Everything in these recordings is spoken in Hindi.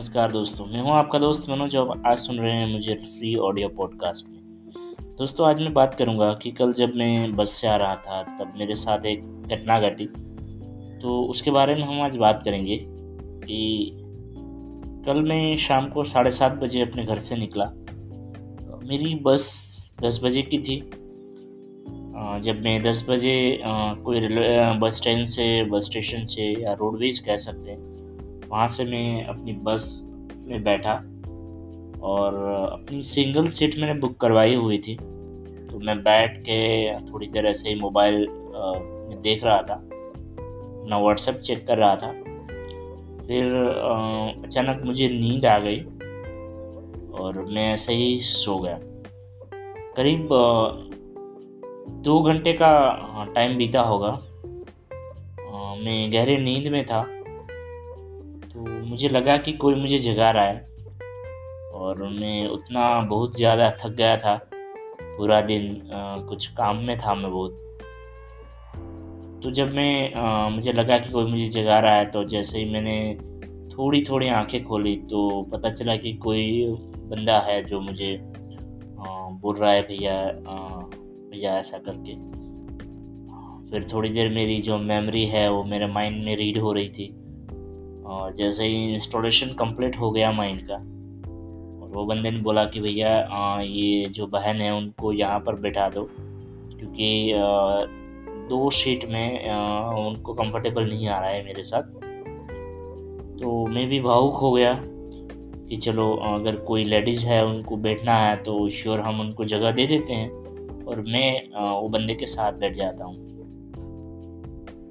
नमस्कार दोस्तों, मैं हूँ आपका दोस्त मनोज और आज सुन रहे हैं मुझे फ्री ऑडियो पॉडकास्ट में। दोस्तों, आज मैं बात करूँगा कि कल जब मैं बस से आ रहा था, तब मेरे साथ एक घटना घटी। तो उसके बारे में हम आज बात करेंगे कि कल मैं शाम को साढ़े सात बजे अपने घर से निकला। मेरी बस दस बजे की थी। जब मैं दस बजे कोई रेलवे बस स्टैंड से, बस स्टेशन से या रोडवेज़ कह सकते हैं वहाँ से मैं अपनी बस में बैठा और अपनी सिंगल सीट मैंने बुक करवाई हुई थी। तो मैं बैठ के थोड़ी देर ऐसे ही मोबाइल में देख रहा था। अपना व्हाट्सएप चेक कर रहा था। फिर अचानक मुझे नींद आ गई और मैं ऐसे ही सो गया। करीब दो घंटे का टाइम बीता होगा। मैं गहरे नींद में था। मुझे लगा कि कोई मुझे जगा रहा है। और मैं उतना बहुत ज़्यादा थक गया था। पूरा दिन आ, कुछ काम में था मैं बहुत। तो जब मैं आ, मुझे लगा कि कोई मुझे जगा रहा है तो जैसे ही मैंने थोड़ी थोड़ी आँखें खोली तो पता चला कि कोई बंदा है जो मुझे बोल रहा है भैया भैया ऐसा करके। फिर थोड़ी देर मेरी जो मेमोरी है वो मेरे माइंड में रीड हो रही थी। और जैसे ही इंस्टॉलेशन कंप्लीट हो गया माइंड का, और वो बंदे ने बोला कि भैया ये जो बहन है उनको यहाँ पर बैठा दो, क्योंकि दो सीट में उनको कंफर्टेबल नहीं आ रहा है मेरे साथ। तो मैं भी भावुक हो गया कि चलो, अगर कोई लेडीज़ है उनको बैठना है तो श्योर हम उनको जगह दे देते हैं, और मैं वो बंदे के साथ बैठ जाता हूँ।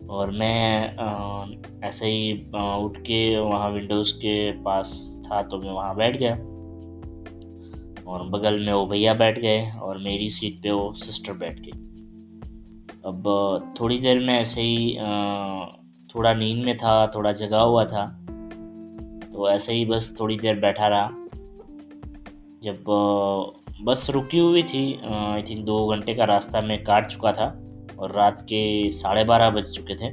और मैं ऐसे ही उठ के वहाँ विंडोज़ के पास था तो मैं वहाँ बैठ गया। और बगल में वो भैया बैठ गए और मेरी सीट पे वो सिस्टर बैठ गई अब थोड़ी देर में ऐसे ही थोड़ा नींद में था, थोड़ा जगा हुआ था। तो ऐसे ही बस थोड़ी देर बैठा रहा। जब बस रुकी हुई थी आई थिंक दो घंटे का रास्ता मैं काट चुका था। और रात के साढ़े बारह बज चुके थे।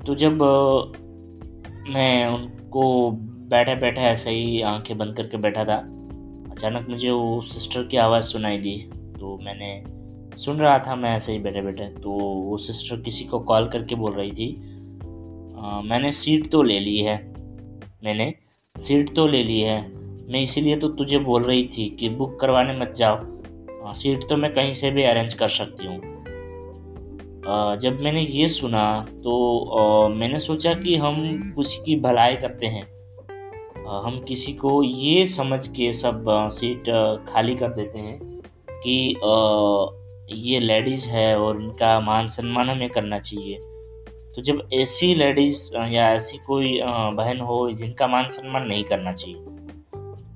तो जब मैं उनको बैठे बैठे ऐसे ही आँखें बंद करके बैठा था अचानक मुझे वो सिस्टर की आवाज़ सुनाई दी। तो मैंने सुन रहा था मैं ऐसे ही बैठे बैठे तो वो सिस्टर किसी को कॉल करके बोल रही थी आ, मैंने सीट तो ले ली है। मैंने सीट तो ले ली है। मैं इसीलिए तो तुझे बोल रही थी कि बुक करवाने मत जाओ। सीट तो मैं कहीं से भी अरेंज कर सकती हूँ। जब मैंने ये सुना तो मैंने सोचा कि हम किसी की भलाई करते हैं। हम किसी को ये समझ के सब सीट खाली कर देते हैं कि ये लेडीज़ है और इनका मान सम्मान हमें करना चाहिए। तो जब ऐसी लेडीज़ या ऐसी कोई बहन हो जिनका मान सम्मान नहीं करना चाहिए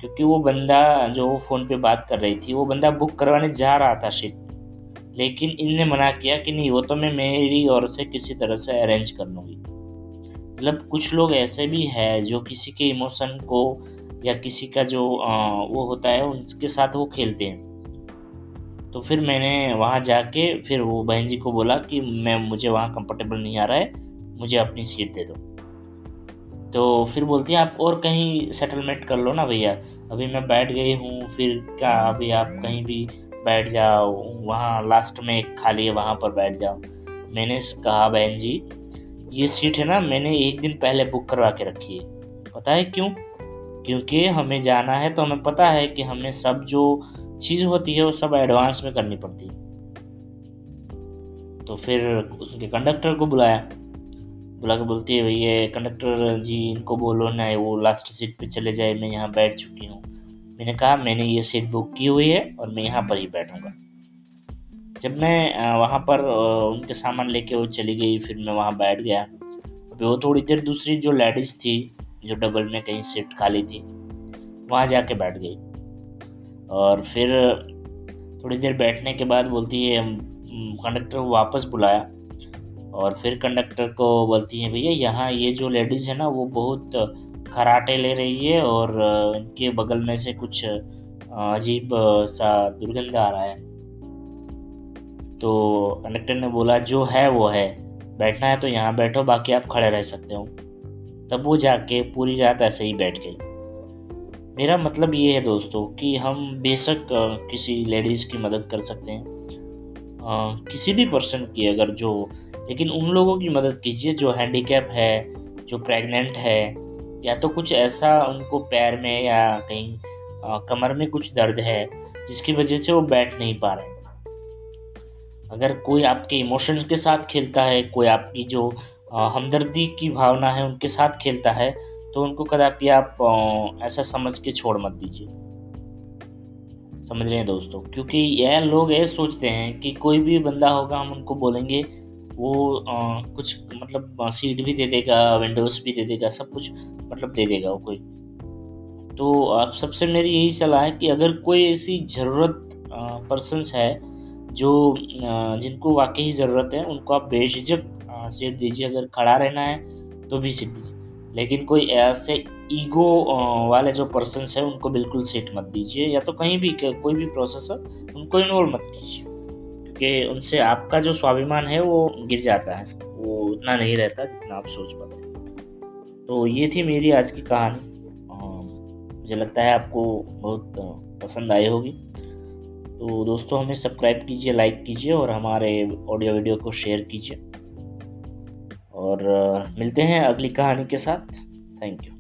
क्योंकि वो बंदा जो फ़ोन पे बात कर रही थी वो बंदा बुक करवाने जा रहा था सीट लेकिन इनने मना किया कि नहीं वो तो मैं मेरी ओर से किसी तरह से अरेंज कर लूँगी। मतलब कुछ लोग ऐसे भी है जो किसी के इमोशन को या किसी का जो आ, वो होता है उनके साथ वो खेलते हैं। तो फिर मैंने वहाँ जाके फिर वो बहन जी को बोला कि मैं मुझे वहाँ कंफर्टेबल नहीं आ रहा है मुझे अपनी सीट दे दो। तो फिर बोलती है आप और कहीं सेटलमेंट कर लो ना भैया। अभी मैं बैठ गई हूँ, फिर क्या, अभी आप कहीं भी बैठ जाओ, वहाँ लास्ट में एक खाली है, वहाँ पर बैठ जाओ। मैंने कहा, बहन जी, ये सीट है ना, मैंने एक दिन पहले बुक करवा के रखी है। पता है क्यों? क्योंकि हमें जाना है तो हमें पता है कि हमें सब जो चीज़ होती है, वो सब एडवांस में करनी पड़ती है। तो फिर उनके कंडक्टर को बुलाया। बुला के बोलती है, भैया, कंडक्टर जी, इनको बोलो ना, वो लास्ट सीट पे चले जाए, मैं यहाँ बैठ चुकी हूँ। मैंने कहा, मैंने ये सीट बुक की हुई है और मैं यहाँ पर ही बैठूँगा। जब मैं वहाँ पर उनके सामान लेके वो चली गई, फिर मैं वहाँ बैठ गया। वो थोड़ी देर दूसरी जो लेडीज़ थी, जो डबल में कहीं सीट खाली थी, वहाँ जाके बैठ गई। और फिर थोड़ी देर बैठने के बाद बोलती है कंडक्टर वापस बुलाया। और फिर कंडक्टर को बोलती हैं, भैया, यहाँ ये जो लेडीज़ है ना, वो बहुत खराटे ले रही है और इनके बगल में से कुछ अजीब सा दुर्गंध आ रहा है। तो कंडक्टर ने बोला, जो है, वो है। बैठना है तो यहाँ बैठो, बाकी आप खड़े रह सकते हो। तब वो जाके पूरी रात ऐसे ही बैठ गई। मेरा मतलब ये है दोस्तों कि हम बेशक किसी लेडीज़ की मदद कर सकते हैं। किसी भी पर्सन की अगर जो लेकिन उन लोगों की मदद कीजिए जो हैंडीकैप है जो प्रेग्नेंट है या तो कुछ ऐसा उनको पैर में या कहीं आ, कमर में कुछ दर्द है जिसकी वजह से वो बैठ नहीं पा रहे अगर कोई आपके इमोशंस के साथ खेलता है कोई आपकी जो हमदर्दी की भावना है उनके साथ खेलता है तो उनको कदापि आप ऐसा समझ के छोड़ मत दीजिए। समझ रहे हैं दोस्तों। क्योंकि यह लोग ये सोचते हैं कि कोई भी बंदा होगा हम उनको बोलेंगे वो आ, कुछ मतलब सीट भी दे देगा विंडोज़ भी दे देगा सब कुछ मतलब दे देगा वो कोई। तो आप सबसे मेरी यही सलाह है कि अगर कोई ऐसी ज़रूरत पर्सनस है जो आ, जिनको वाकई ज़रूरत है उनको आप बेझिझक सीट दीजिए। अगर खड़ा रहना है तो भी सीट दीजिए। लेकिन कोई ऐसे ईगो वाले जो पर्सन है, उनको बिल्कुल सीट मत दीजिए, या तो कहीं भी कोई भी प्रोसेस हो उनको इन्वॉल्व मत कीजिए, क्योंकि उनसे आपका जो स्वाभिमान है, वो गिर जाता है। वो उतना नहीं रहता जितना आप सोच पाते तो ये थी मेरी आज की कहानी। मुझे लगता है आपको बहुत पसंद आई होगी। तो दोस्तों, हमें सब्सक्राइब कीजिए लाइक कीजिए, और हमारे ऑडियो वीडियो को शेयर कीजिए। और मिलते हैं अगली कहानी के साथ। Thank you